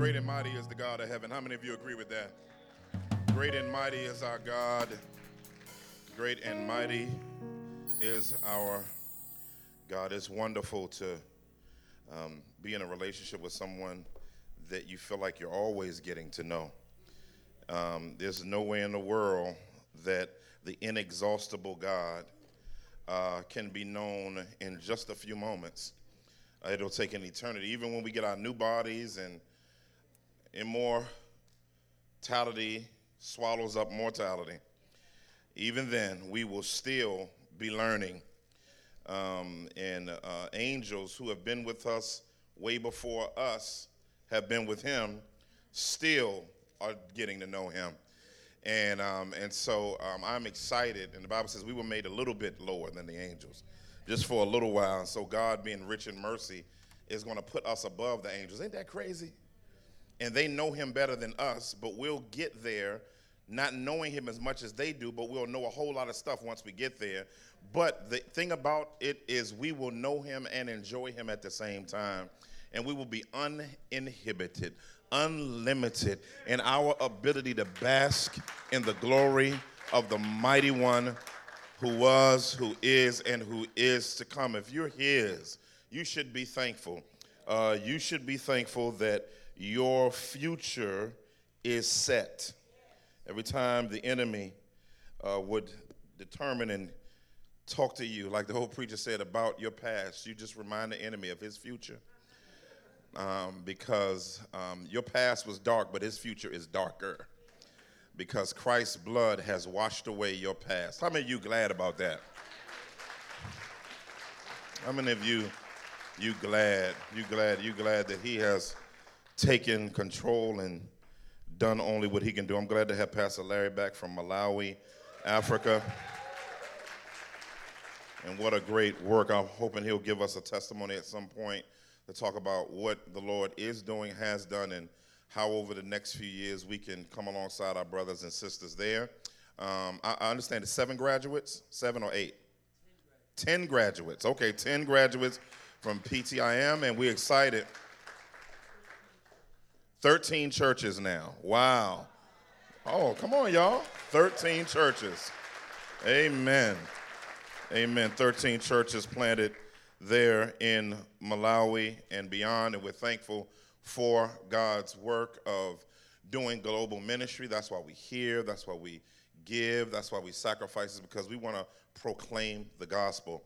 Great and mighty is the God of heaven. How many of you agree with that? Great and mighty is our God. Great and mighty is our God. It's wonderful to um, be in a relationship with someone that you feel like you're always getting to know. Um, there's no way in the world that the inexhaustible God uh, can be known in just a few moments. Uh, it'll take an eternity. Even when we get our new bodies and immortality swallows up mortality, even then we will still be learning. Um, and uh, angels who have been with us way before us have been with him still are getting to know him. And, um, and so um, I'm excited. And the Bible says we were made a little bit lower than the angels just for a little while. And so God, being rich in mercy, is going to put us above the angels. Ain't that crazy? And they know him better than us, but we'll get there not knowing him as much as they do, but we'll know a whole lot of stuff once we get there. But the thing about it is, we will know him and enjoy him at the same time. And we will be uninhibited, unlimited in our ability to bask in the glory of the mighty one who was, who is, and who is to come. If you're his, you should be thankful. Uh, you should be thankful that your future is set. Every time the enemy uh, would determine and talk to you, like the whole preacher said about your past, you just remind the enemy of his future um, because um, your past was dark, but his future is darker because Christ's blood has washed away your past. How many of you glad about that? How many of you you glad, you glad, you glad that he has taken control and done only what he can do? I'm glad to have Pastor Larry back from Malawi, Africa. And what a great work. I'm hoping he'll give us a testimony at some point to talk about what the Lord is doing, has done, and how over the next few years we can come alongside our brothers and sisters there. Um, I, I, understand it's seven graduates, seven or eight? Ten graduates. Okay, ten graduates from PTIM, and we're excited. 13 churches now. Wow. Oh, come on, y'all. 13 churches. Amen. Amen. 13 churches planted there in Malawi and beyond, and we're thankful for God's work of doing global ministry. That's why we hear, that's why we give, that's why we sacrifice, because we want to proclaim the gospel.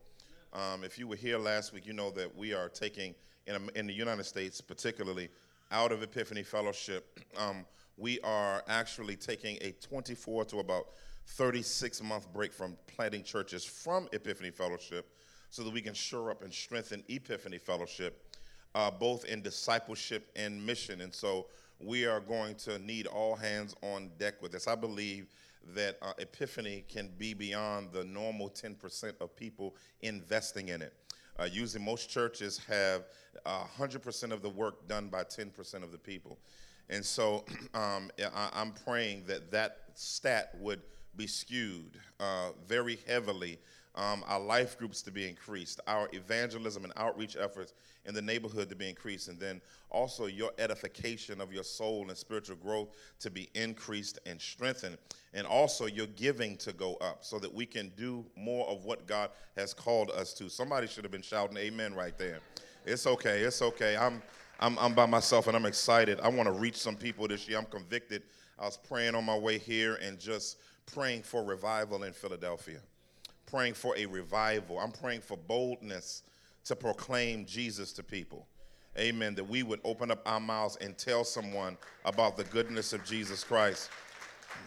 Um, if you were here last week, you know that we are taking, in, in the United States particularly, out of Epiphany Fellowship, um, we are actually taking a 24 to about 36 month break from planting churches from Epiphany Fellowship so that we can shore up and strengthen Epiphany Fellowship, uh, both in discipleship and mission. And so we are going to need all hands on deck with this. I believe that uh, Epiphany can be beyond the normal 10% of people investing in it. Uh, usually, most churches have 100% of the work done by 10% of the people. And so um, I, am praying that that stat would be skewed uh, very heavily um, our life groups to be increased, our evangelism and outreach efforts in the neighborhood to be increased, and then also your edification of your soul and spiritual growth to be increased and strengthened, and also your giving to go up so that we can do more of what God has called us to. Somebody should have been shouting amen right there. It's okay, it's okay. I'm, I'm, I'm by myself and I'm excited. I want to reach some people this year. I'm convicted. I was praying on my way here and just praying for revival in Philadelphia praying for a revival. I'm praying for boldness to proclaim Jesus to people. Amen. That we would open up our mouths and tell someone about the goodness of Jesus Christ.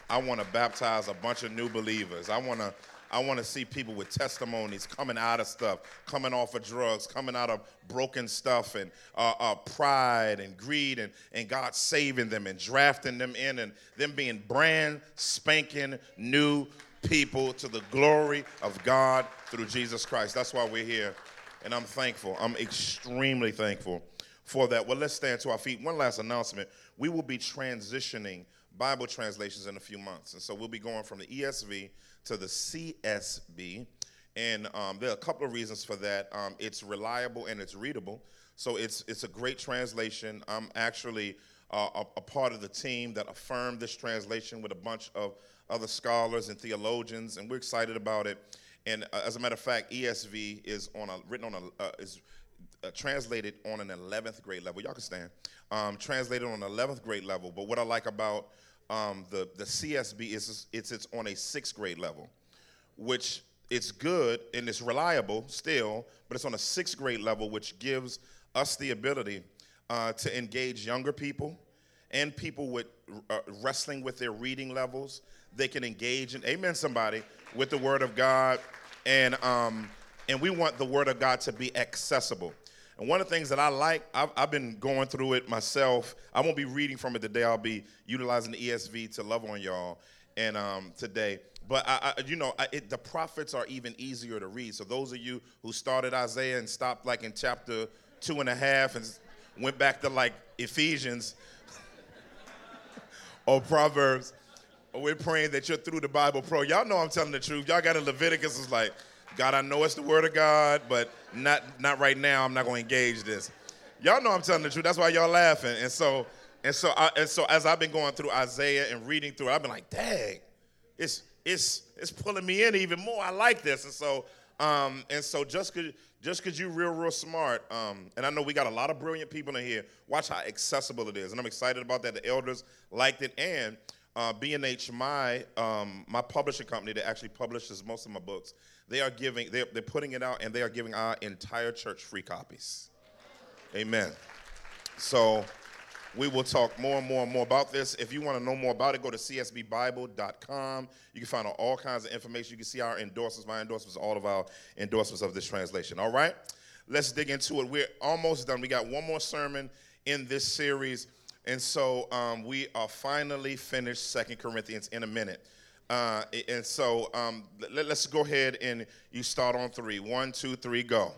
I want to baptize a bunch of new believers. I want to I want to see people with testimonies coming out of stuff, coming off of drugs, coming out of broken stuff and uh, uh, pride and greed, and, and God saving them and drafting them in and them being brand spanking new people to the glory of God through Jesus Christ. That's why we're here. And I'm thankful. I'm extremely thankful for that. Well, let's stand to our feet. One last announcement. We will be transitioning Bible translations in a few months. And so we'll be going from the ESV to the CSB. And um, there are a couple of reasons for that. Um, it's reliable and it's readable. So it's, it's a great translation. I'm actually uh, a, a part of the team that affirmed this translation with a bunch of other scholars and theologians, and we're excited about it. And uh, as a matter of fact, ESV is on a written on a uh, is uh, translated on an 11th grade level. Y'all can stand. Um, translated on an 11th grade level. But what I like about um, the the CSB is it's it's on a sixth grade level, which it's good and it's reliable still, but it's on a sixth grade level, which gives us the ability uh, to engage younger people and people with uh, wrestling with their reading levels. They can engage in, amen, somebody, with the Word of God. And, um, and we want the Word of God to be accessible. And one of the things that I like, I've, I've, been going through it myself. I won't be reading from it today. I'll be utilizing the ESV to love on y'all and um, today. But I, I, you know, I, it, the prophets are even easier to read. So those of you who started Isaiah and stopped like in chapter two and a half and went back to like Ephesians or Proverbs, we're praying that you're through the Bible Pro. Y'all know I'm telling the truth. Y'all got in Leviticus is like, God, I know it's the word of God, but not not right now. I'm not going to engage this. Y'all know I'm telling the truth. That's why y'all laughing. And so and so I, and so as I've been going through Isaiah and reading through, it, I've been like, dang, it's it's it's pulling me in even more. I like this. And so um, and so just cause just because you're real, real smart, um, and I know we got a lot of brilliant people in here, watch how accessible it is. And I'm excited about that. The elders liked it. And uh, B&H, my, um, my publishing company that actually publishes most of my books, they are giving, they're, they're putting it out and they are giving our entire church free copies. Amen. So we will talk more and more and more about this. If you want to know more about it, go to csbbible.com. You can find out all kinds of information. You can see our endorsements, my endorsements, all of our endorsements of this translation. All right? Let's dig into it. We're almost done. We got one more sermon in this series. And so um, we are finally finished Second Corinthians in a minute. Uh, and so um, let, us go ahead and you start on three. One, two, three, go.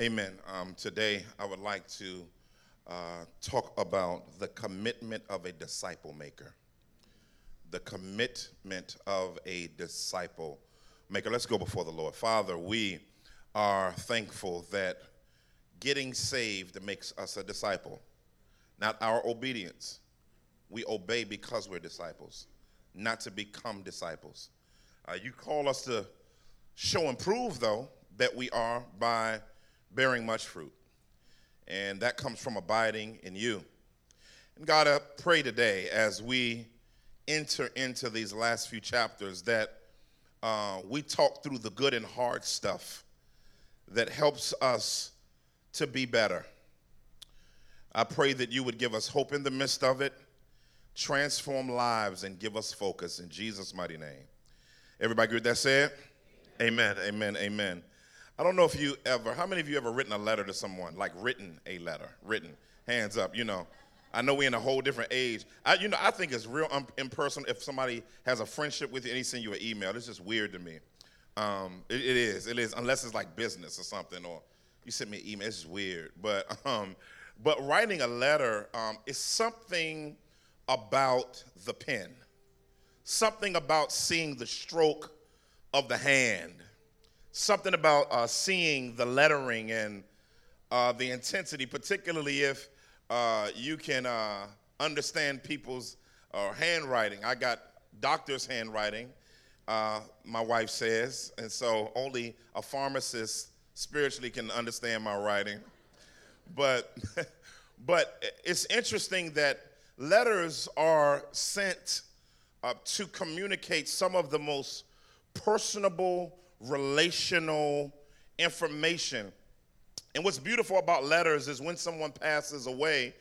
Amen. Um, today, I would like to uh, talk about the commitment of a disciple maker. The commitment of a disciple maker. Let's go before the Lord. Father, we are thankful that getting saved makes us a disciple, not our obedience. We obey because we're disciples, not to become disciples. Uh, you call us to show and prove, though, that we are by bearing much fruit. and that comes from abiding in you. And God, I pray today as we enter into these last few chapters that uh, we talk through the good and hard stuff that helps us to be better. I pray that you would give us hope in the midst of it, transform lives, and give us focus in Jesus' mighty name. Everybody good that said? Amen, amen, amen. I don't know if you ever, how many of you ever written a letter to someone? Like written a letter, written, hands up, you know. I know we're in a whole different age. I, you know, I think it's real un- impersonal if somebody has a friendship with you and he send you an email. It's just weird to me. Um, it, it is, it is, unless it's like business or something, or you send me an email. It's just weird. But, um, but writing a letter um, is something about the pen, something about seeing the stroke of the hand, something about uh, seeing the lettering and uh, the intensity, particularly if uh, you can uh, understand people's uh, handwriting. I got doctor's handwriting, uh, my wife says, and so only a pharmacist spiritually can understand my writing. But, but it's interesting that letters are sent to communicate some of the most personable, relational information and what's beautiful about letters is when someone passes away,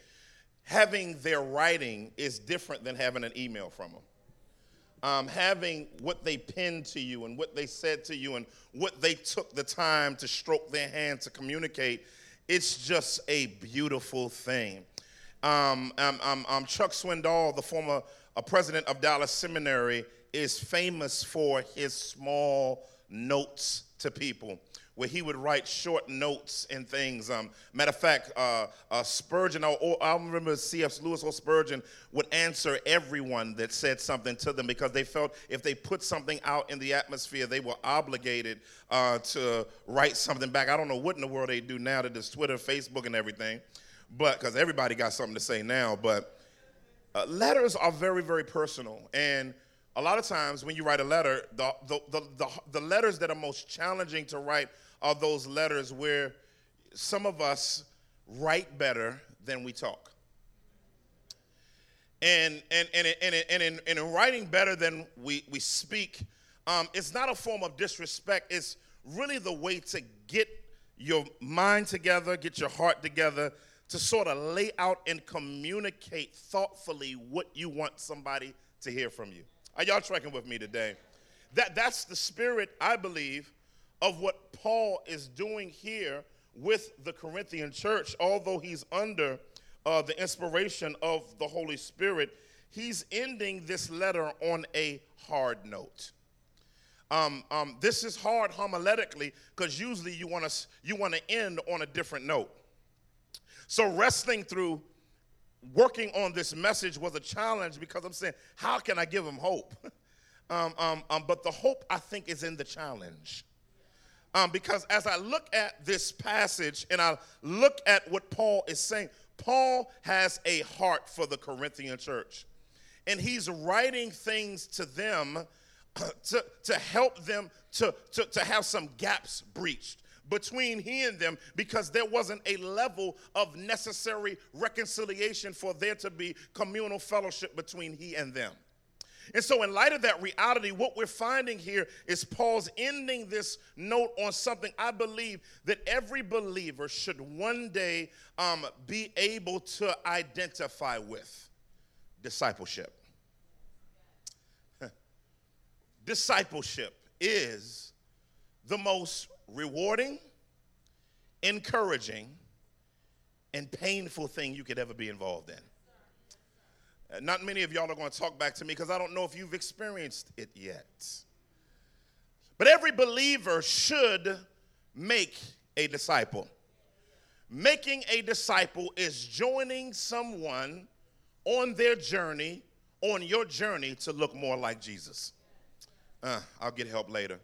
having their writing is different than having an email from them. Um, having what they penned to you and what they said to you and what they took the time to stroke their hand to communicate, it's just a beautiful thing. Um, um, um, um Chuck Swindoll, the former uh, president of Dallas Seminary, is famous for his small notes to people where he would write short notes and things. Um, matter of fact, uh, uh, Spurgeon, or, or, I remember C.S. Lewis or Spurgeon would answer everyone that said something to them because they felt if they put something out in the atmosphere, they were obligated uh, to write something back. I don't know what in the world they do now that there's Twitter, Facebook, and everything, but because everybody got something to say now. But uh, letters are very, very personal. And a lot of times when you write a letter, the, the, the, the, letters that are most challenging to write are those letters where some of us write better than we talk. And, and, and, and, and, in, and in writing better than we, we speak, um, it's not a form of disrespect. It's really the way to get your mind together, get your heart together, to sort of lay out and communicate thoughtfully what you want somebody to hear from you. Are y'all tracking with me today? That, that's the spirit, I believe, of what Paul is doing here with the Corinthian church, although he's under uh, the inspiration of the Holy Spirit, he's ending this letter on a hard note. Um, um, this is hard homiletically because usually you want to you want to end on a different note. So wrestling through working on this message was a challenge because I'm saying, how can I give them hope? um, um, um, but the hope I think is in the challenge. Um, because as I look at this passage and I look at what Paul is saying, Paul has a heart for the Corinthian church. And he's writing things to them to, to help them to, to, to have some gaps breached between he and them because there wasn't a level of necessary reconciliation for there to be communal fellowship between he and them. And so, in light of that reality, what we're finding here is Paul's ending this note on something I believe that every believer should one day um, be able to identify with discipleship. discipleship is the most rewarding, encouraging, and painful thing you could ever be involved in. Uh, not many of y'all are going to talk back to me because I don't know if you've experienced it yet. But every believer should make a disciple. Making a disciple is joining someone on their journey, on your journey to look more like Jesus. Uh, I'll get help later.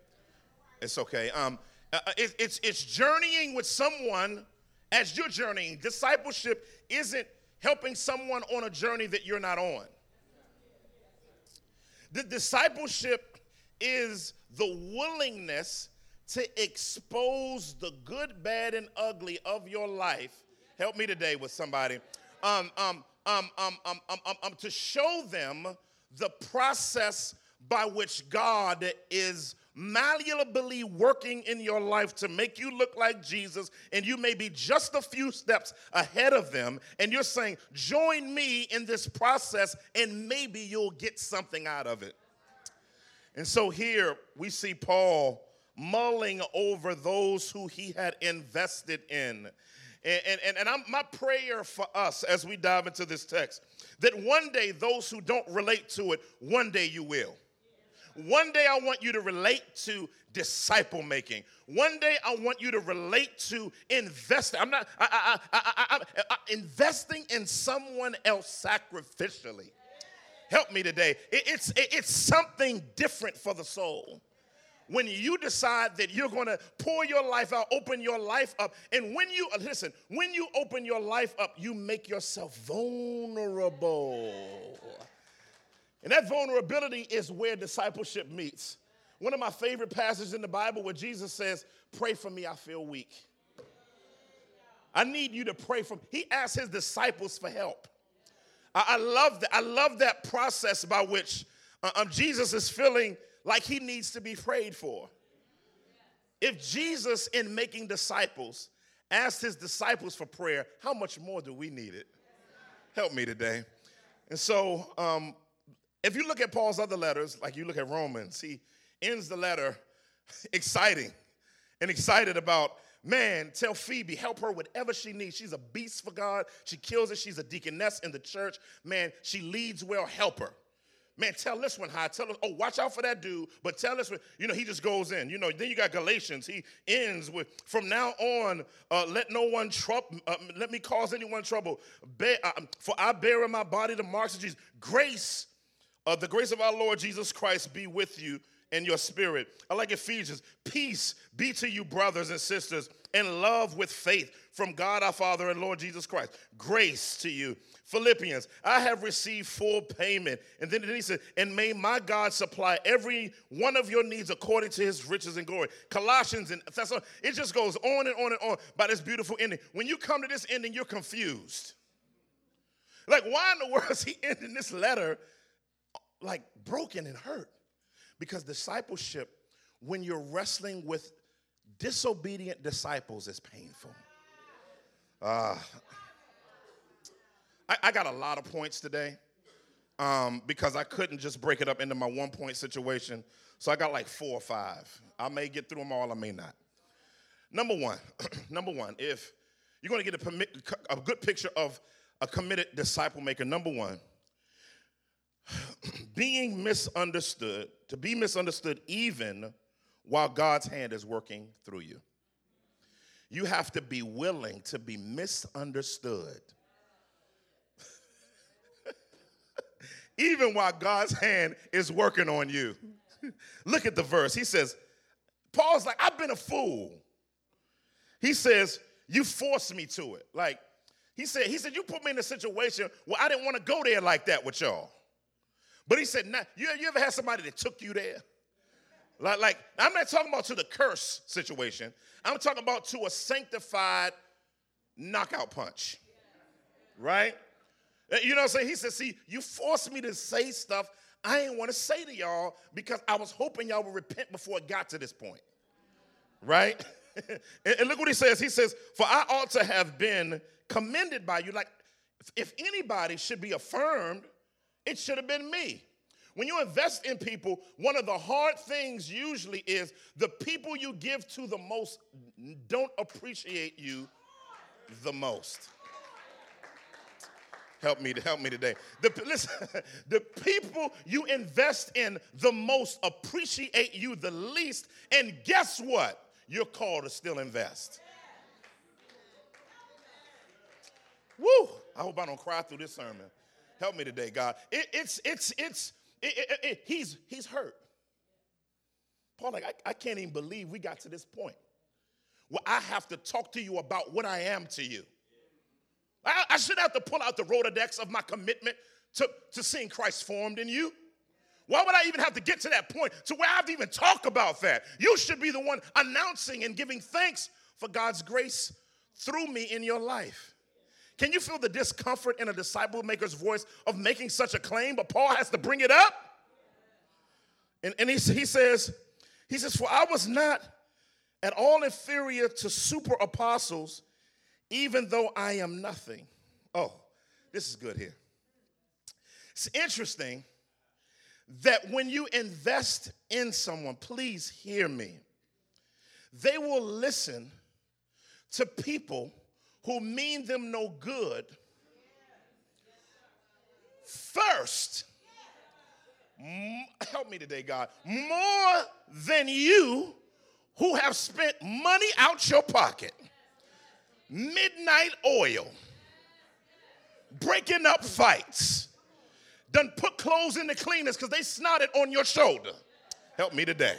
It's okay. Um, uh, it, it's, it's journeying with someone as you're journeying. Discipleship isn't helping someone on a journey that you're not on. The discipleship is the willingness to expose the good, bad, and ugly of your life Help me today with somebody. Um, um, um, um, um, um, um, um, to show them the process by which God is malleably working in your life to make you look like Jesus, and you may be just a few steps ahead of them, and you're saying, Join me in this process, and maybe you'll get something out of it. And so here we see Paul mulling over those who he had invested in. And, and, and I'm, my prayer for us as we dive into this text that one day those who don't relate to it, one day you will. One day I want you to relate to disciple making. One day I want you to relate to investing. I'm not I, I, I, investing in someone else sacrificially. Help me today. It, it's it, it's something different for the soul when you decide that you're going to pour your life out, open your life up, and when you uh, listen, when you open your life up, you make yourself vulnerable. And that vulnerability is where discipleship meets. One of my favorite passages in the Bible where Jesus says, Pray for me, I feel weak. I need you to pray for me. He asked his disciples for help. I, I love that. I love that process by which uh, um, Jesus is feeling like he needs to be prayed for. If Jesus, in making disciples, asked his disciples for prayer, how much more do we need it? Help me today. And so, um, if you look at Paul's other letters, like you look at Romans, he ends the letter exciting and excited about, man, tell Phoebe, help her whatever she needs. She's a beast for God. She kills it. She's a deaconess in the church. Man, she leads well, help her. Man, tell this one how. Tell us, oh, watch out for that dude. But tell this one, you know, he just goes in. You know, then you got Galatians. He ends with, from now on, uh, let no one trouble, uh, let me cause anyone trouble. Bear, uh, for I bear in my body the marks of Jesus. Grace uh, the grace of our Lord Jesus Christ be with you and your spirit. I like Ephesians. Peace be to you, brothers and sisters, and love with faith from God our Father and Lord Jesus Christ. Grace to you. Philippians, I have received full payment. And then he said, and may my God supply every one of your needs according to his riches and glory. Colossians and Thessalonians, it just goes on and on and on by this beautiful ending. When you come to this ending, you're confused. Like, why in the world is he ending this letter like broken and hurt because discipleship, when you're wrestling with disobedient disciples, is painful. Uh, I, I got a lot of points today um, because I couldn't just break it up into my one point situation. So I got like four or five. I may get through them all, I may not. Number one, number one, if you're going to get a, permit, a good picture of a committed disciple maker, number one, being misunderstood, to be misunderstood even while God's hand is working through you. You have to be willing to be misunderstood. even while God's hand is working on you. Look at the verse. He says, Paul's like, I've been a fool. He says, You forced me to it. Like, he said, he said, you put me in a situation where I didn't want to go there like that with y'all. But he said, nah, you, you ever had somebody that took you there? Like, like, I'm not talking about to the curse situation. I'm talking about to a sanctified knockout punch. Right? Uh, you know what I'm saying? He said, see, you forced me to say stuff I didn't want to say to y'all because I was hoping y'all would repent before it got to this point. Right? and, and look what he says. He says, for I ought to have been commended by you. Like, if anybody should be affirmed, it should have been me. When you invest in people, one of the hard things usually is the people you give to the most don't appreciate you the most. Help me to help me today. The, listen, the people you invest in the most appreciate you the least, and guess what? You're called to still invest. Woo! I hope I don't cry through this sermon. Help me today, God. It, it's, it's, it's, it, he's, he's hurt. Paul, like, I, I can't even believe we got to this point where I have to talk to you about what I am to you. I, I should have to pull out the Rolodex of my commitment to, to seeing Christ formed in you. Why would I even have to get to that point to where I have to even talk about that? You should be the one announcing and giving thanks for God's grace through me in your life. Can you feel the discomfort in a disciple maker's voice of making such a claim, but Paul has to bring it up? And, and he, he says, he says, For I was not at all inferior to super apostles, even though I am nothing. Oh, this is good here. It's interesting that when you invest in someone, please hear me, they will listen to people who mean them no good first. Help me today, God. More than you who have spent money out your pocket, midnight oil, breaking up fights, done put clothes in the cleaners because they snotted on your shoulder. Help me today.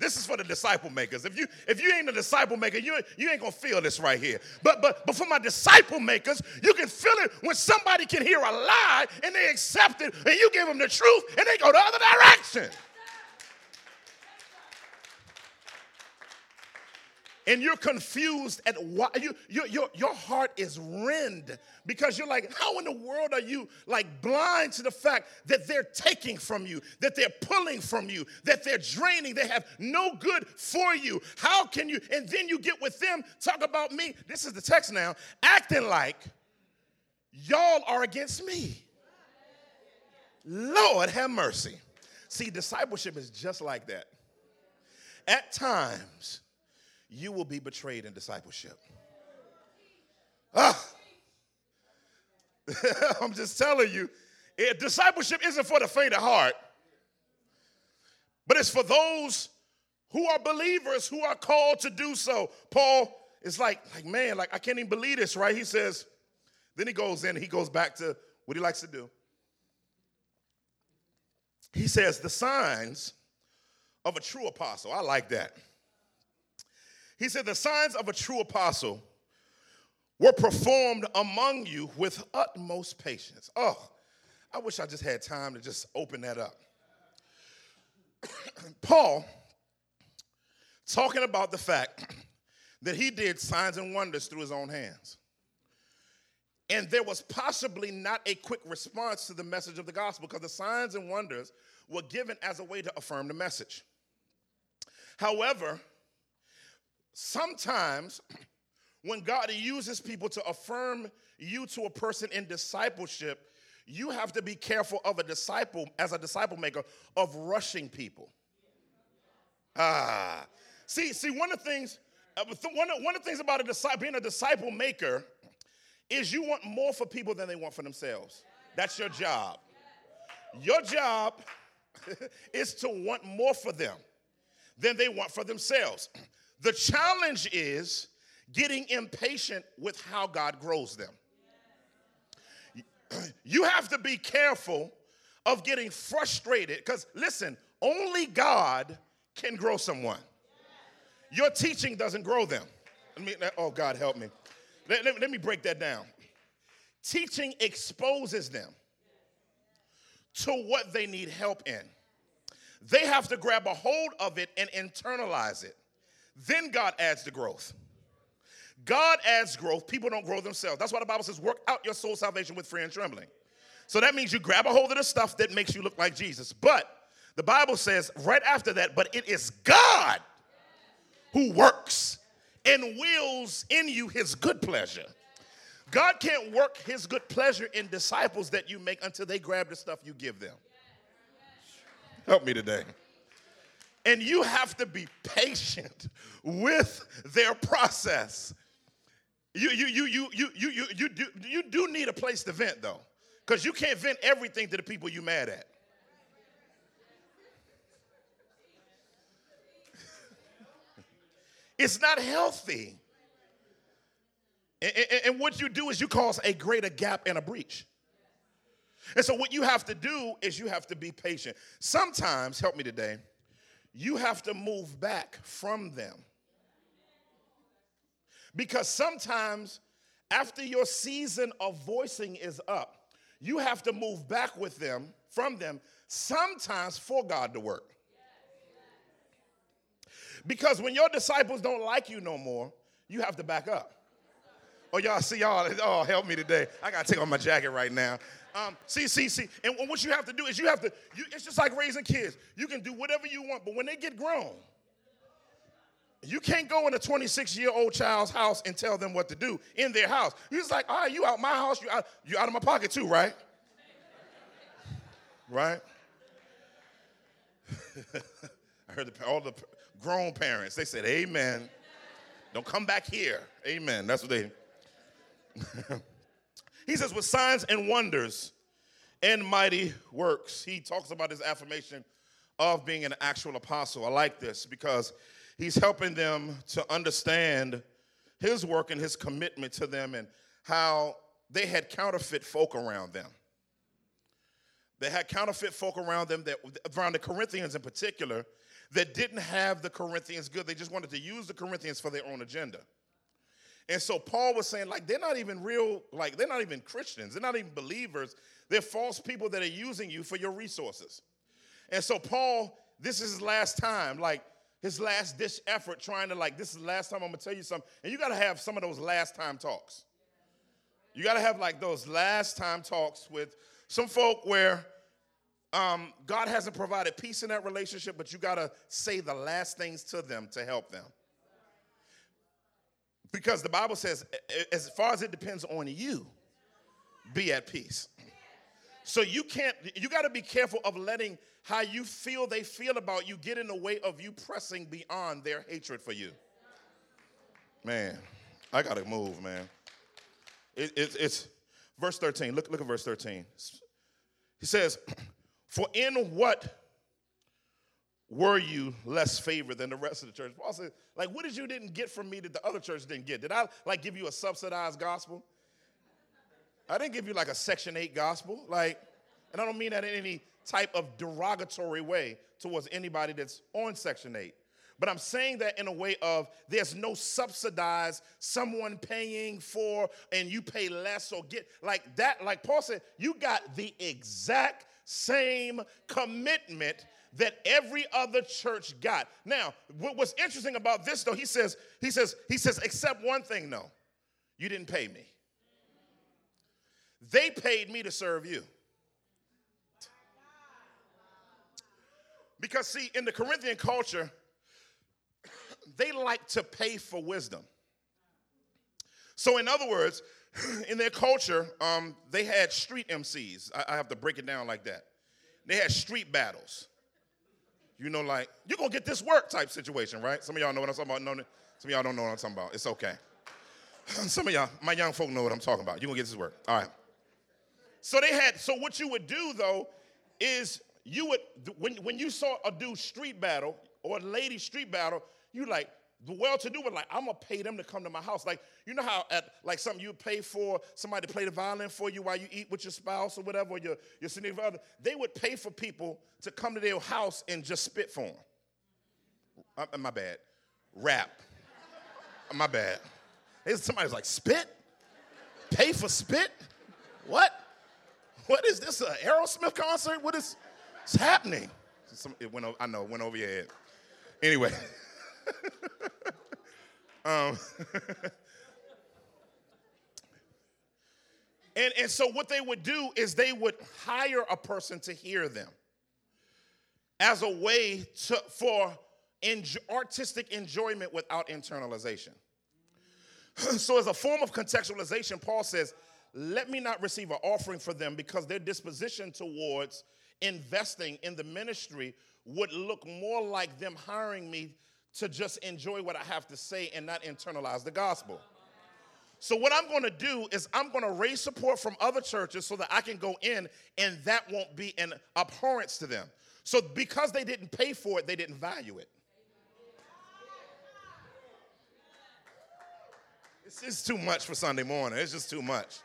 This is for the disciple makers. If you if you ain't a disciple maker, you, you ain't gonna feel this right here. But but but for my disciple makers, you can feel it when somebody can hear a lie and they accept it, and you give them the truth and they go the other direction. And you're confused at why you, you, your, your heart is rend because you're like how in the world are you like blind to the fact that they're taking from you that they're pulling from you that they're draining they have no good for you? How can you and then you get with them talk about me. This is the text now acting like y'all are against me. Lord have mercy. See discipleship is just like that. At times you will be betrayed in discipleship. Ah. I'm just telling you, it, discipleship isn't for the faint of heart, but it's for those who are believers who are called to do so. Paul is like, like man, like I can't even believe this, right? He says, then he goes in, he goes back to what he likes to do. He says, the signs of a true apostle. I like that. He said, The signs of a true apostle were performed among you with utmost patience. Oh, I wish I just had time to just open that up. Paul, talking about the fact that he did signs and wonders through his own hands. And there was possibly not a quick response to the message of the gospel because the signs and wonders were given as a way to affirm the message. However, Sometimes, when God uses people to affirm you to a person in discipleship, you have to be careful of a disciple, as a disciple maker, of rushing people. Ah. See, see, one of the things, uh, one of, one of the things about a disciple, being a disciple maker is you want more for people than they want for themselves. That's your job. Your job is to want more for them than they want for themselves. The challenge is getting impatient with how God grows them. You have to be careful of getting frustrated because, listen, only God can grow someone. Your teaching doesn't grow them. Let me, oh, God, help me. Let, let, let me break that down. Teaching exposes them to what they need help in. They have to grab a hold of it and internalize it. Then God adds the growth. God adds growth. People don't grow themselves. That's why the Bible says, work out your soul salvation with fear and trembling. So that means you grab a hold of the stuff that makes you look like Jesus. But the Bible says right after that, but it is God who works and wills in you his good pleasure. God can't work his good pleasure in disciples that you make until they grab the stuff you give them. Help me today. And you have to be patient with their process. You, you, you, you, you, you, you, you, do, you do need a place to vent, though, because you can't vent everything to the people you're mad at. it's not healthy. And, and, and, what you do is you cause a greater gap and a breach. And so, what you have to do is you have to be patient. Sometimes, help me today, you have to move back from them. Because sometimes, after your season of voicing is up, you have to move back with them, from them, sometimes for God to work. Because when your disciples don't like you no more, you have to back up. Oh, y'all see y'all. Oh, help me today. I gotta take off my jacket right now. Um, see, see, see. And what you have to do is you have to. You, it's just like raising kids. You can do whatever you want, but when they get grown, you can't go in a 26 year old child's house and tell them what to do in their house. Just like, all right, you out my house, you out, you out of my pocket too, right? right? I heard the, all the grown parents, they said, Amen. Don't come back here. Amen. That's what they. he says, with signs and wonders and mighty works. He talks about his affirmation of being an actual apostle. I like this because he's helping them to understand his work and his commitment to them and how they had counterfeit folk around them. They had counterfeit folk around them that around the Corinthians in particular that didn't have the Corinthians good. They just wanted to use the Corinthians for their own agenda. And so Paul was saying, like, they're not even real, like, they're not even Christians. They're not even believers. They're false people that are using you for your resources. And so Paul, this is his last time, like, his last dish effort trying to, like, this is the last time I'm gonna tell you something. And you gotta have some of those last time talks. You gotta have, like, those last time talks with some folk where um, God hasn't provided peace in that relationship, but you got to say the last things to them to help them. Because the Bible says, as far as it depends on you, be at peace. So you can't, you got to be careful of letting how you feel they feel about you get in the way of you pressing beyond their hatred for you. Man, I got to move, man. It, it, it's verse 13. Look, look at verse 13. He says, For in what were you less favored than the rest of the church? Paul said, like, what did you didn't get from me that the other church didn't get? Did I like give you a subsidized gospel? I didn't give you like a section 8 gospel. Like, and I don't mean that in any type of derogatory way towards anybody that's on section 8. But I'm saying that in a way of there's no subsidized someone paying for and you pay less or get like that. Like Paul said, you got the exact same commitment that every other church got. Now, what was interesting about this though, he says, he says, he says, except one thing, no. You didn't pay me. They paid me to serve you. Because, see, in the Corinthian culture, they like to pay for wisdom. So, in other words, in their culture, um, they had street MCs. I, I have to break it down like that. They had street battles. You know, like, you're gonna get this work type situation, right? Some of y'all know what I'm talking about. No, some of y'all don't know what I'm talking about. It's okay. Some of y'all, my young folk know what I'm talking about. You're gonna get this work. All right. So they had, so what you would do though is you would, when, when you saw a dude street battle or a lady street battle, you like, the well-to-do was like, I'm gonna pay them to come to my house. Like, you know how at like something you pay for somebody to play the violin for you while you eat with your spouse or whatever, or your, your significant other, they would pay for people to come to their house and just spit for them. Uh, uh my bad. Rap. Uh, my bad. Somebody's like, spit? Pay for spit? What? What is this? An Aerosmith concert? What is it's happening? Some, it went. Over, I know. It went over your head. Anyway. um, and, and so what they would do is they would hire a person to hear them as a way to, for enjoy, artistic enjoyment without internalization. so, as a form of contextualization, Paul says, Let me not receive an offering for them because their disposition towards investing in the ministry would look more like them hiring me to just enjoy what I have to say and not internalize the gospel. So, what I'm going to do is, I'm going to raise support from other churches so that I can go in and that won't be an abhorrence to them. So, because they didn't pay for it, they didn't value it. This is too much for Sunday morning. It's just too much.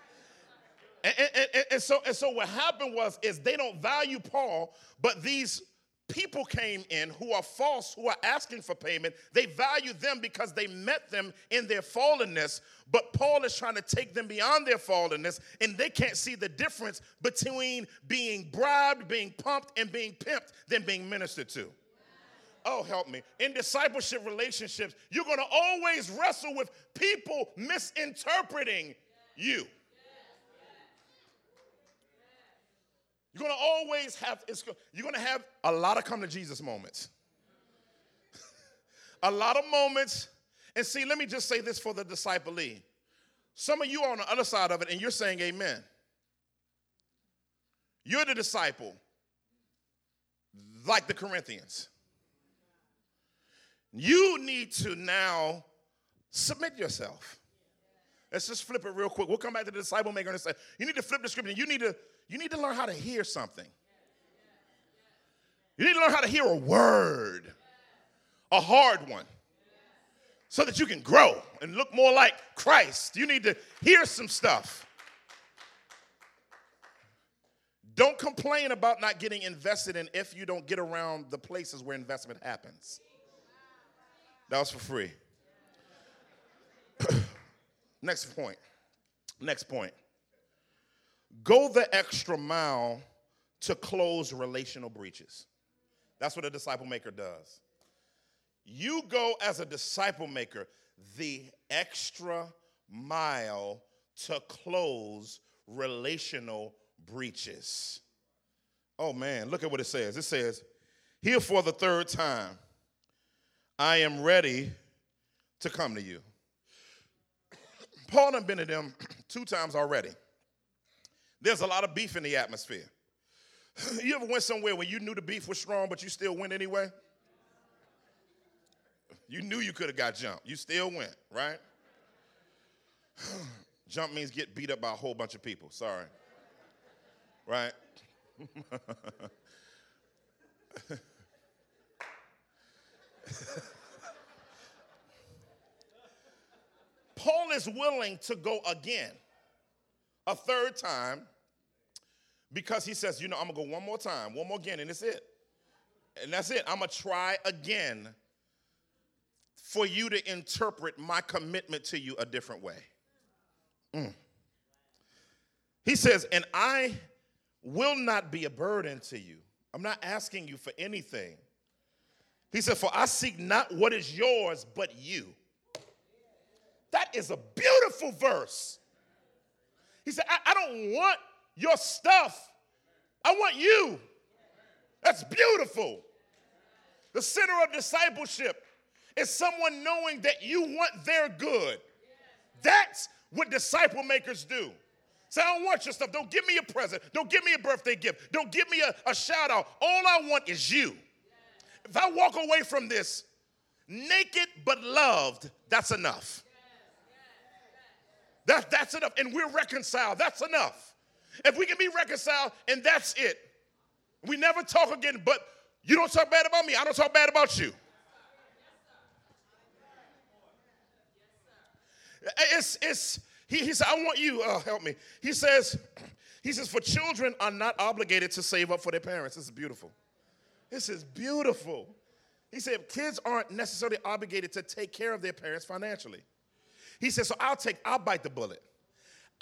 And, and, and, and, so, and so what happened was is they don't value Paul, but these people came in who are false, who are asking for payment. They value them because they met them in their fallenness. But Paul is trying to take them beyond their fallenness, and they can't see the difference between being bribed, being pumped, and being pimped than being ministered to. oh, help me. In discipleship relationships, you're going to always wrestle with people misinterpreting you. You're going to always have, you're going to have a lot of come to Jesus moments. a lot of moments. And see, let me just say this for the disciplee. Some of you are on the other side of it and you're saying amen. You're the disciple, like the Corinthians. You need to now submit yourself. Let's just flip it real quick. We'll come back to the disciple maker and say, you need to flip the scripture. You need to, you need to learn how to hear something. You need to learn how to hear a word, a hard one, so that you can grow and look more like Christ. You need to hear some stuff. Don't complain about not getting invested in if you don't get around the places where investment happens. That was for free. Next point. Next point. Go the extra mile to close relational breaches. That's what a disciple maker does. You go as a disciple maker the extra mile to close relational breaches. Oh man, look at what it says. It says, Here for the third time, I am ready to come to you. Paul done been to them two times already. There's a lot of beef in the atmosphere. You ever went somewhere where you knew the beef was strong, but you still went anyway? You knew you could have got jumped. You still went, right? Jump means get beat up by a whole bunch of people. Sorry. Right? Paul is willing to go again, a third time, because he says, you know, I'm gonna go one more time, one more again, and it's it. And that's it. I'm gonna try again for you to interpret my commitment to you a different way. Mm. He says, and I will not be a burden to you. I'm not asking you for anything. He said, For I seek not what is yours, but you. That is a beautiful verse. He said, I, I don't want your stuff, I want you. That's beautiful. The center of discipleship is someone knowing that you want their good. That's what disciple makers do. Say, I don't want your stuff. Don't give me a present. Don't give me a birthday gift. Don't give me a, a shout out. All I want is you. If I walk away from this naked but loved, that's enough. That, that's enough. And we're reconciled. That's enough. If we can be reconciled and that's it, we never talk again, but you don't talk bad about me, I don't talk bad about you. It's, it's, he, he said, I want you, uh, help me. He says, he says, for children are not obligated to save up for their parents. This is beautiful. This is beautiful. He said, kids aren't necessarily obligated to take care of their parents financially. He said, so I'll take, I'll bite the bullet.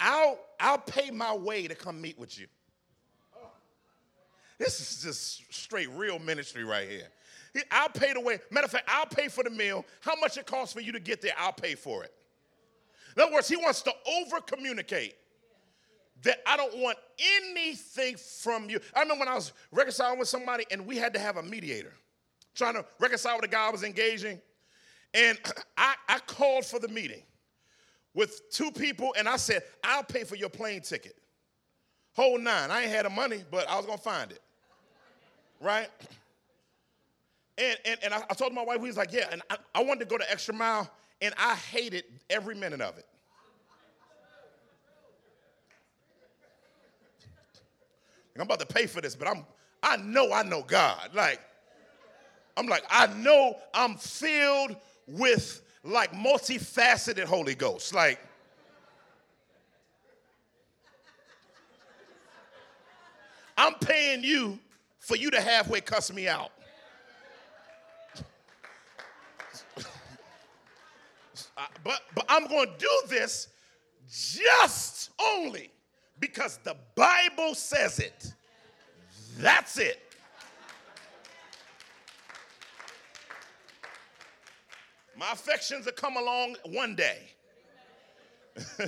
I'll, I'll pay my way to come meet with you. This is just straight real ministry right here. I'll pay the way. Matter of fact, I'll pay for the meal. How much it costs for you to get there, I'll pay for it. In other words, he wants to over communicate that I don't want anything from you. I remember when I was reconciling with somebody and we had to have a mediator, trying to reconcile with a guy I was engaging. And I, I called for the meeting with two people and I said, I'll pay for your plane ticket. Whole nine. I ain't had the money, but I was gonna find it. Right? And, and, and I, I told my wife, we was like, yeah, and I, I wanted to go the extra mile, and I hated every minute of it. I'm about to pay for this, but I'm I know I know God. Like, I'm like, I know I'm filled with like multifaceted Holy Ghost. Like, I'm paying you for you to halfway cuss me out. but, but I'm going to do this just only because the Bible says it. That's it. My affections will come along one day.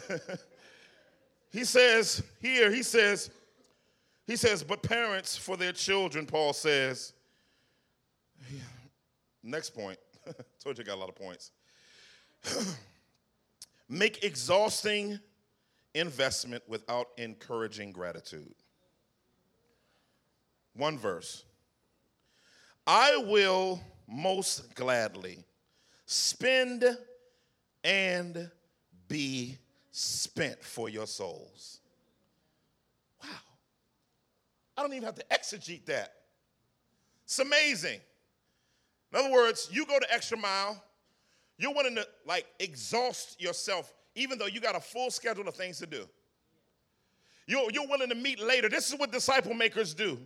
he says, here, he says, he says, but parents for their children, Paul says. Next point. Told you I got a lot of points. Make exhausting investment without encouraging gratitude. One verse. I will most gladly spend and be spent for your souls. Wow. I don't even have to exegete that. It's amazing. In other words, you go the extra mile, you're willing to like exhaust yourself, even though you got a full schedule of things to do. You're, you're willing to meet later. This is what disciple makers do.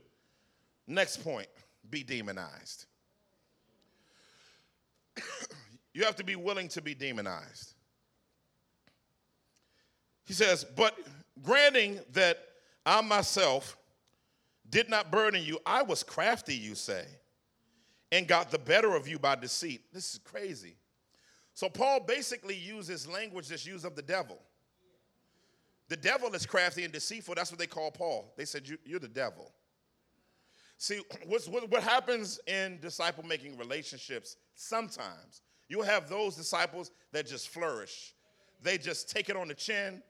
Next point be demonized. You have to be willing to be demonized. He says, But granting that I myself did not burden you, I was crafty, you say, and got the better of you by deceit. This is crazy. So Paul basically uses language that's used of the devil. The devil is crafty and deceitful. That's what they call Paul. They said, You're the devil. See, what, what happens in disciple making relationships sometimes, you'll have those disciples that just flourish. They just take it on the chin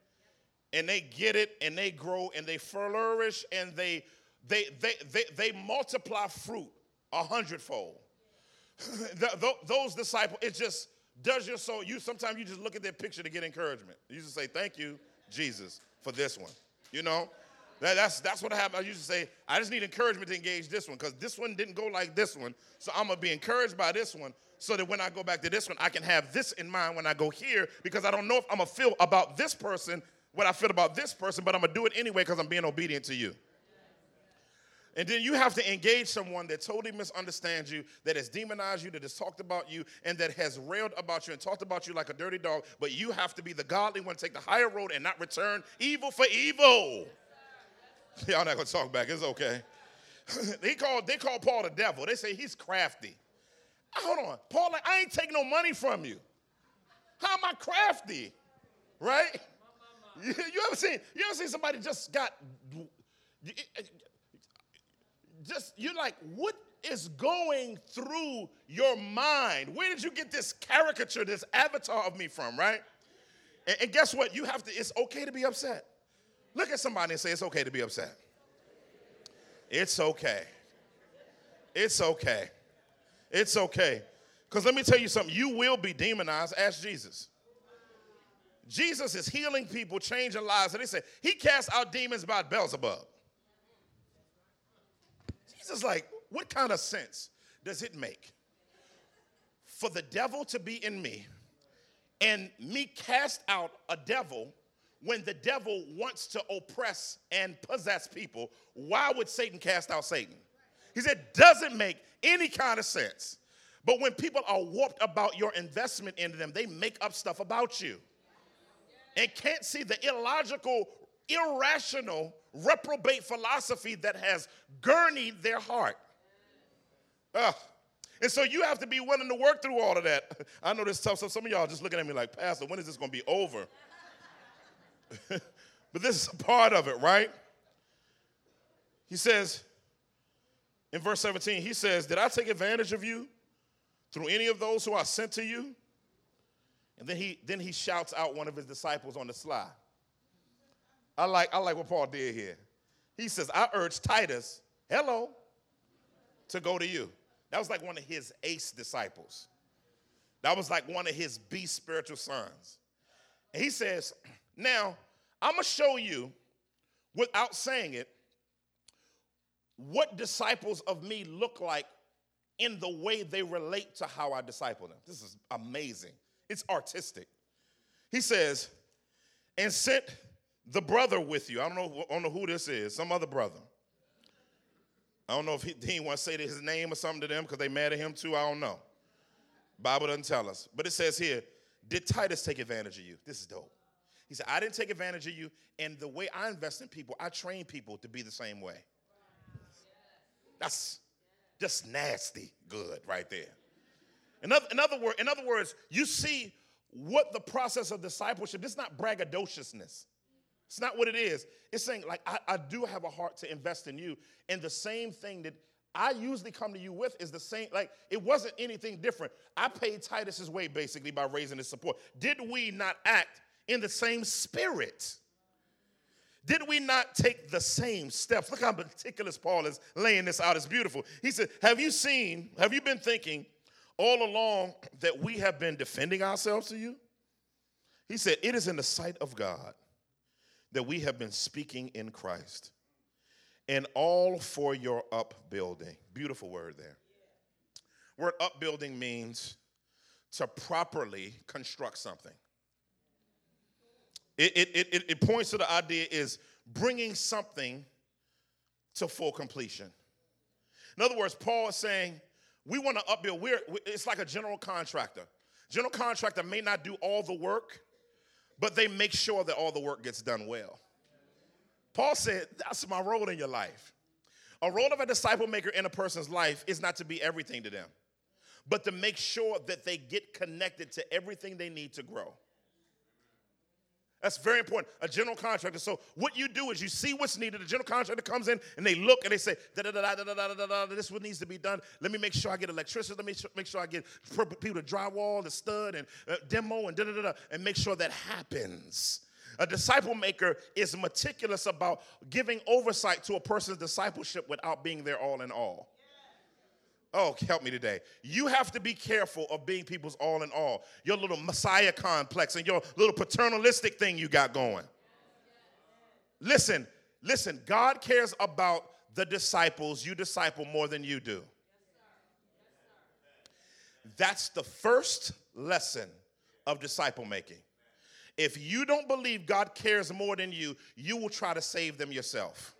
and they get it and they grow and they flourish and they, they, they, they, they multiply fruit a hundredfold. those disciples, it just does your soul. You sometimes you just look at their picture to get encouragement. You just say, Thank you, Jesus, for this one. You know? That, that's, that's what happened. I used to say, I just need encouragement to engage this one because this one didn't go like this one. So I'm to be encouraged by this one so that when I go back to this one, I can have this in mind when I go here because I don't know if I'm going to feel about this person what I feel about this person, but I'm going to do it anyway because I'm being obedient to you. And then you have to engage someone that totally misunderstands you, that has demonized you, that has talked about you, and that has railed about you and talked about you like a dirty dog. But you have to be the godly one, take the higher road, and not return evil for evil. Y'all not gonna talk back. It's okay. they call they call Paul the devil. They say he's crafty. Hold on, Paul. Like, I ain't taking no money from you. How am I crafty? Right? You, you ever seen you ever seen somebody just got just you're like, what is going through your mind? Where did you get this caricature, this avatar of me from, right? And, and guess what? You have to, it's okay to be upset. Look at somebody and say, It's okay to be upset. It's okay. It's okay. It's okay. Because let me tell you something, you will be demonized. Ask Jesus. Jesus is healing people, changing lives. And they say, He cast out demons by Beelzebub. Jesus, like, what kind of sense does it make for the devil to be in me and me cast out a devil when the devil wants to oppress and possess people, why would Satan cast out Satan? He said, doesn't make any kind of sense. But when people are warped about your investment into them, they make up stuff about you and can't see the illogical, irrational, reprobate philosophy that has gurneyed their heart. Ugh. And so you have to be willing to work through all of that. I know this tough, so some of y'all just looking at me like, Pastor, when is this going to be over? but this is a part of it, right? He says in verse 17, he says, Did I take advantage of you through any of those who I sent to you? And then he then he shouts out one of his disciples on the sly. I like, I like what Paul did here. He says, I urge Titus, hello, to go to you. That was like one of his ace disciples. That was like one of his B spiritual sons. And he says, now, I'm to show you, without saying it, what disciples of me look like in the way they relate to how I disciple them. This is amazing. It's artistic. He says, and sent the brother with you. I don't know, I don't know who this is, some other brother. I don't know if he, he want to say his name or something to them because they mad at him too. I don't know. Bible doesn't tell us. But it says here, did Titus take advantage of you? This is dope. He said, I didn't take advantage of you. And the way I invest in people, I train people to be the same way. That's just nasty good right there. In other, in, other word, in other words, you see what the process of discipleship, is not braggadociousness. It's not what it is. It's saying, like, I, I do have a heart to invest in you. And the same thing that I usually come to you with is the same, like, it wasn't anything different. I paid Titus's way basically by raising his support. Did we not act in the same spirit? Did we not take the same steps? Look how meticulous Paul is laying this out. It's beautiful. He said, Have you seen, have you been thinking all along that we have been defending ourselves to you? He said, It is in the sight of God that we have been speaking in Christ, and all for your upbuilding. Beautiful word there. Word upbuilding means to properly construct something. It, it, it, it points to the idea is bringing something to full completion. In other words, Paul is saying, we want to upbuild. We're, it's like a general contractor. General contractor may not do all the work, but they make sure that all the work gets done well. Paul said, That's my role in your life. A role of a disciple maker in a person's life is not to be everything to them, but to make sure that they get connected to everything they need to grow. That's very important. A general contractor. So what you do is you see what's needed. A general contractor comes in and they look and they say, da da da da da da da da. This what needs to be done. Let me make sure I get electricity. Let me make sure I get people to drywall, the stud, and uh, demo, and da da da da, and make sure that happens. A disciple maker is meticulous about giving oversight to a person's discipleship without being there all in all. Oh, help me today. You have to be careful of being people's all in all. Your little messiah complex and your little paternalistic thing you got going. Listen, listen, God cares about the disciples you disciple more than you do. That's the first lesson of disciple making. If you don't believe God cares more than you, you will try to save them yourself.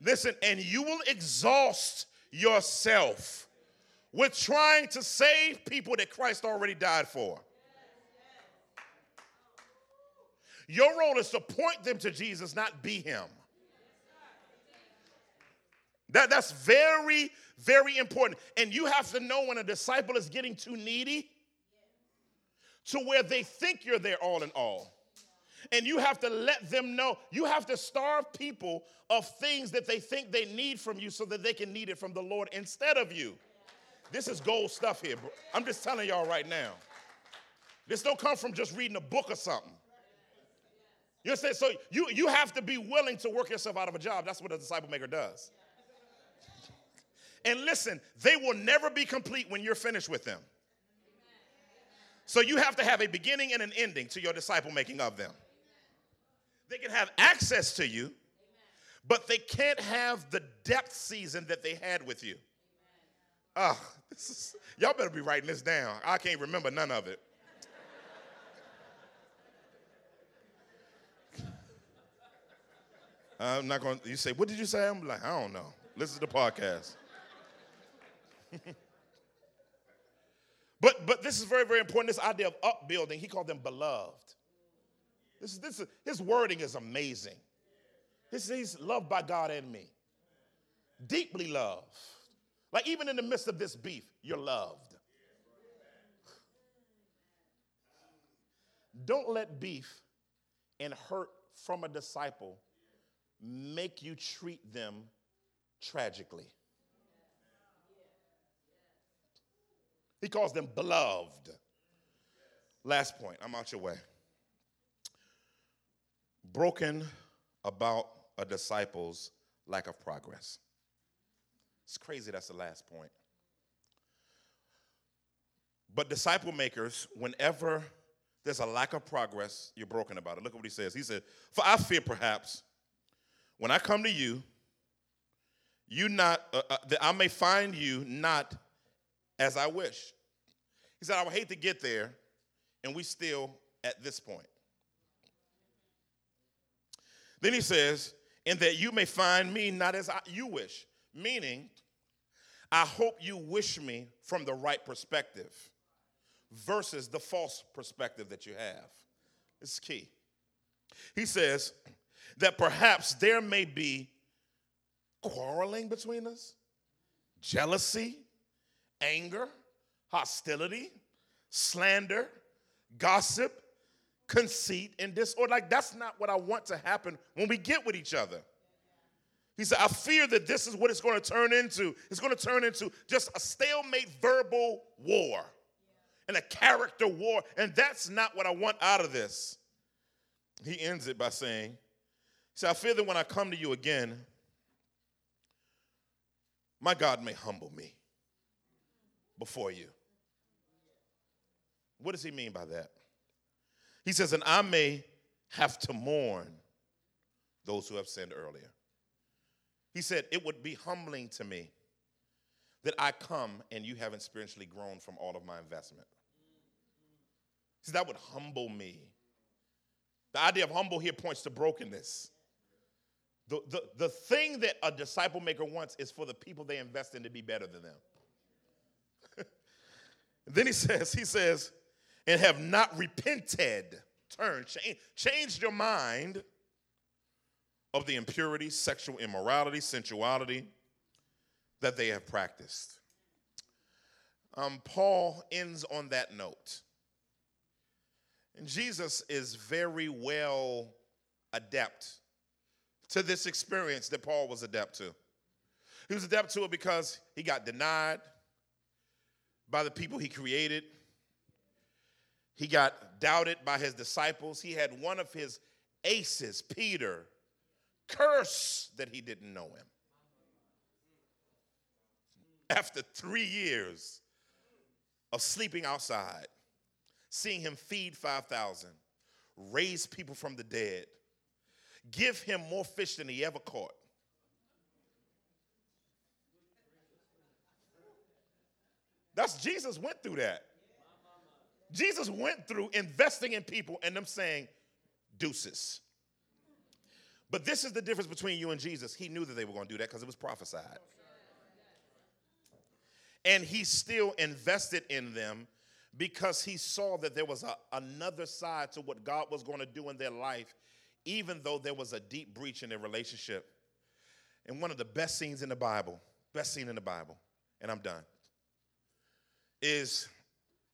Listen, and you will exhaust yourself with trying to save people that Christ already died for. Your role is to point them to Jesus, not be him. That, that's very, very important. And you have to know when a disciple is getting too needy to where they think you're there all in all and you have to let them know. You have to starve people of things that they think they need from you so that they can need it from the Lord instead of you. This is gold stuff here, bro. I'm just telling y'all right now. This don't come from just reading a book or something. You understand? So you, you have to be willing to work yourself out of a job. That's what a disciple maker does. And listen, they will never be complete when you're finished with them. So you have to have a beginning and an ending to your disciple making of them. They can have access to you, but they can't have the depth season that they had with you. Ah, oh, this is y'all better be writing this down. I can't remember none of it. I'm not going to, you say, what did you say? I'm like, I don't know. Listen to the podcast. but, but this is very, very important. This idea of upbuilding, he called them beloved. This, this, his wording is amazing. This, he's loved by God and me. Deeply loved. Like even in the midst of this beef, you're loved. Don't let beef and hurt from a disciple make you treat them tragically. He calls them beloved. Last point, I'm out your way broken about a disciple's lack of progress. It's crazy that's the last point. But disciple makers, whenever there's a lack of progress, you're broken about it. Look at what he says. He said, For I fear perhaps when I come to you, you not uh, uh, that I may find you not as I wish. He said, I would hate to get there and we still at this point. Then he says, and that you may find me not as I, you wish, meaning, I hope you wish me from the right perspective versus the false perspective that you have. Is key. He says that perhaps there may be quarreling between us, jealousy, anger, hostility, slander, gossip, conceit, and disorder. Like, that's not what I want to happen when we get with each other. He said, I fear that this is what it's going to turn into. It's going to turn into just a stalemate verbal war and a character war. And that's not what I want out of this. He ends it by saying, He said, I fear that when I come to you again, my God may humble me before you. What does he mean by that? He says, and I may have to mourn those who have sinned earlier. He said, It would be humbling to me that I come and you haven't spiritually grown from all of my investment. He See, that would humble me. The idea of humble here points to brokenness. The, the, the thing that a disciple maker wants is for the people they invest in to be better than them. then he says, he says, and have not repented, turn, change, changed your mind of the impurity, sexual immorality, sensuality that they have practiced. Um, Paul ends on that note. And Jesus is very well adept to this experience that Paul was adept to. He was adept to it because he got denied by the people he created. He got doubted by his disciples. He had one of his aces, Peter, curse that he didn't know him. After three years of sleeping outside, seeing him feed 5,000, raise people from the dead, give him more fish than he ever caught. That's Jesus went through that. Jesus went through investing in people and them saying, deuces. But this is the difference between you and Jesus. He knew that they were going to do that because it was prophesied. And he still invested in them because he saw that there was a, another side to what God was going to do in their life, even though there was a deep breach in their relationship. And one of the best scenes in the Bible, best scene in the Bible, and I'm done, is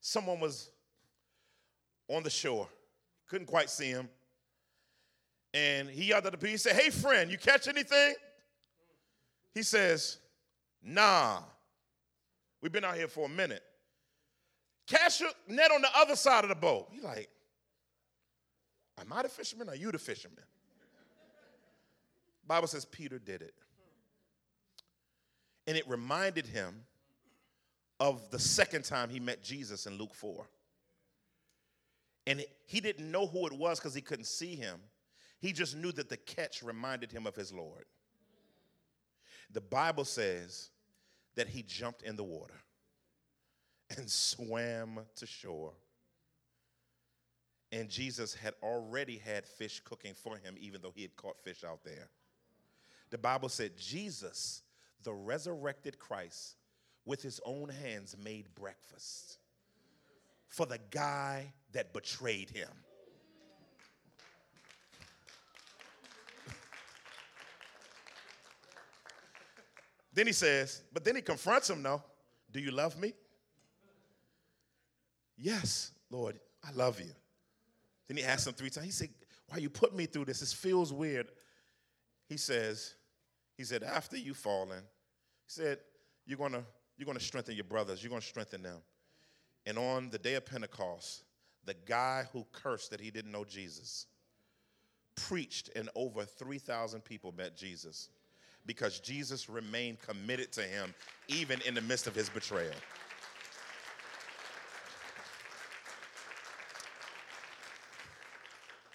someone was on the shore, couldn't quite see him. And he yelled at the people, he said, Hey, friend, you catch anything? He says, Nah. We've been out here for a minute. Cast your net on the other side of the boat. He's like, Am I the fisherman or you the fisherman? Bible says Peter did it. And it reminded him of the second time he met Jesus in Luke 4. And he didn't know who it was because he couldn't see him. He just knew that the catch reminded him of his Lord. The Bible says that he jumped in the water and swam to shore. And Jesus had already had fish cooking for him, even though he had caught fish out there. The Bible said Jesus, the resurrected Christ, with his own hands made breakfast for the guy that betrayed him. then he says, but then he confronts him, no. Do you love me? Yes, Lord, I love you. Then he asks him three times. He said, Why you put me through this? This feels weird. He says, He said, after you fallen, he said, You're gonna, you're gonna strengthen your brothers, you're gonna strengthen them. And on the day of Pentecost, the guy who cursed that he didn't know Jesus preached, and over 3,000 people met Jesus because Jesus remained committed to him even in the midst of his betrayal.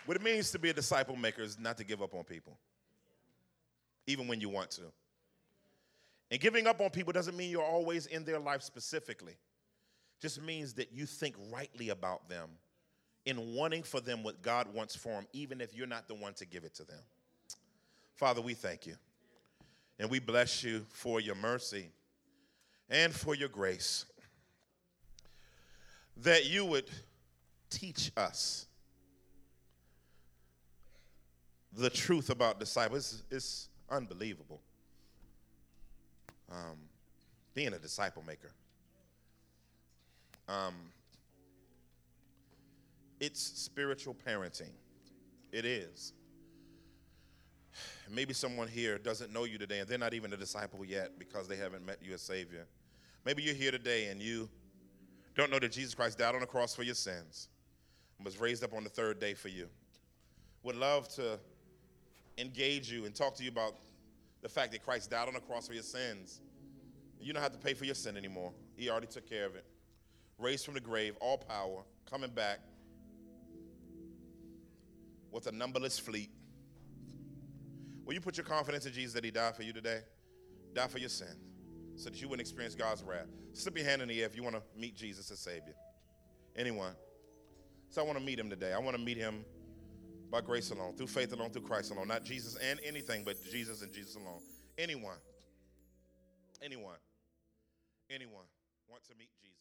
What it means to be a disciple maker is not to give up on people, even when you want to. And giving up on people doesn't mean you're always in their life specifically, just means that you think rightly about them in wanting for them what God wants for them, even if you're not the one to give it to them. Father, we thank you. And we bless you for your mercy and for your grace. That you would teach us the truth about disciples. It's, it's unbelievable. Um, being a disciple maker. Um, it's spiritual parenting. It is. Maybe someone here doesn't know you today and they're not even a disciple yet because they haven't met you as Savior. Maybe you're here today and you don't know that Jesus Christ died on the cross for your sins and was raised up on the third day for you. Would love to engage you and talk to you about the fact that Christ died on the cross for your sins. You don't have to pay for your sin anymore. He already took care of it. Raised from the grave, all power, coming back with a numberless fleet. Will you put your confidence in Jesus that He died for you today? Died for your sin so that you wouldn't experience God's wrath. Slip your hand in the air if you want to meet Jesus as Savior. Anyone? So I want to meet Him today. I want to meet Him by grace alone, through faith alone, through Christ alone. Not Jesus and anything, but Jesus and Jesus alone. Anyone, anyone, anyone want to meet Jesus.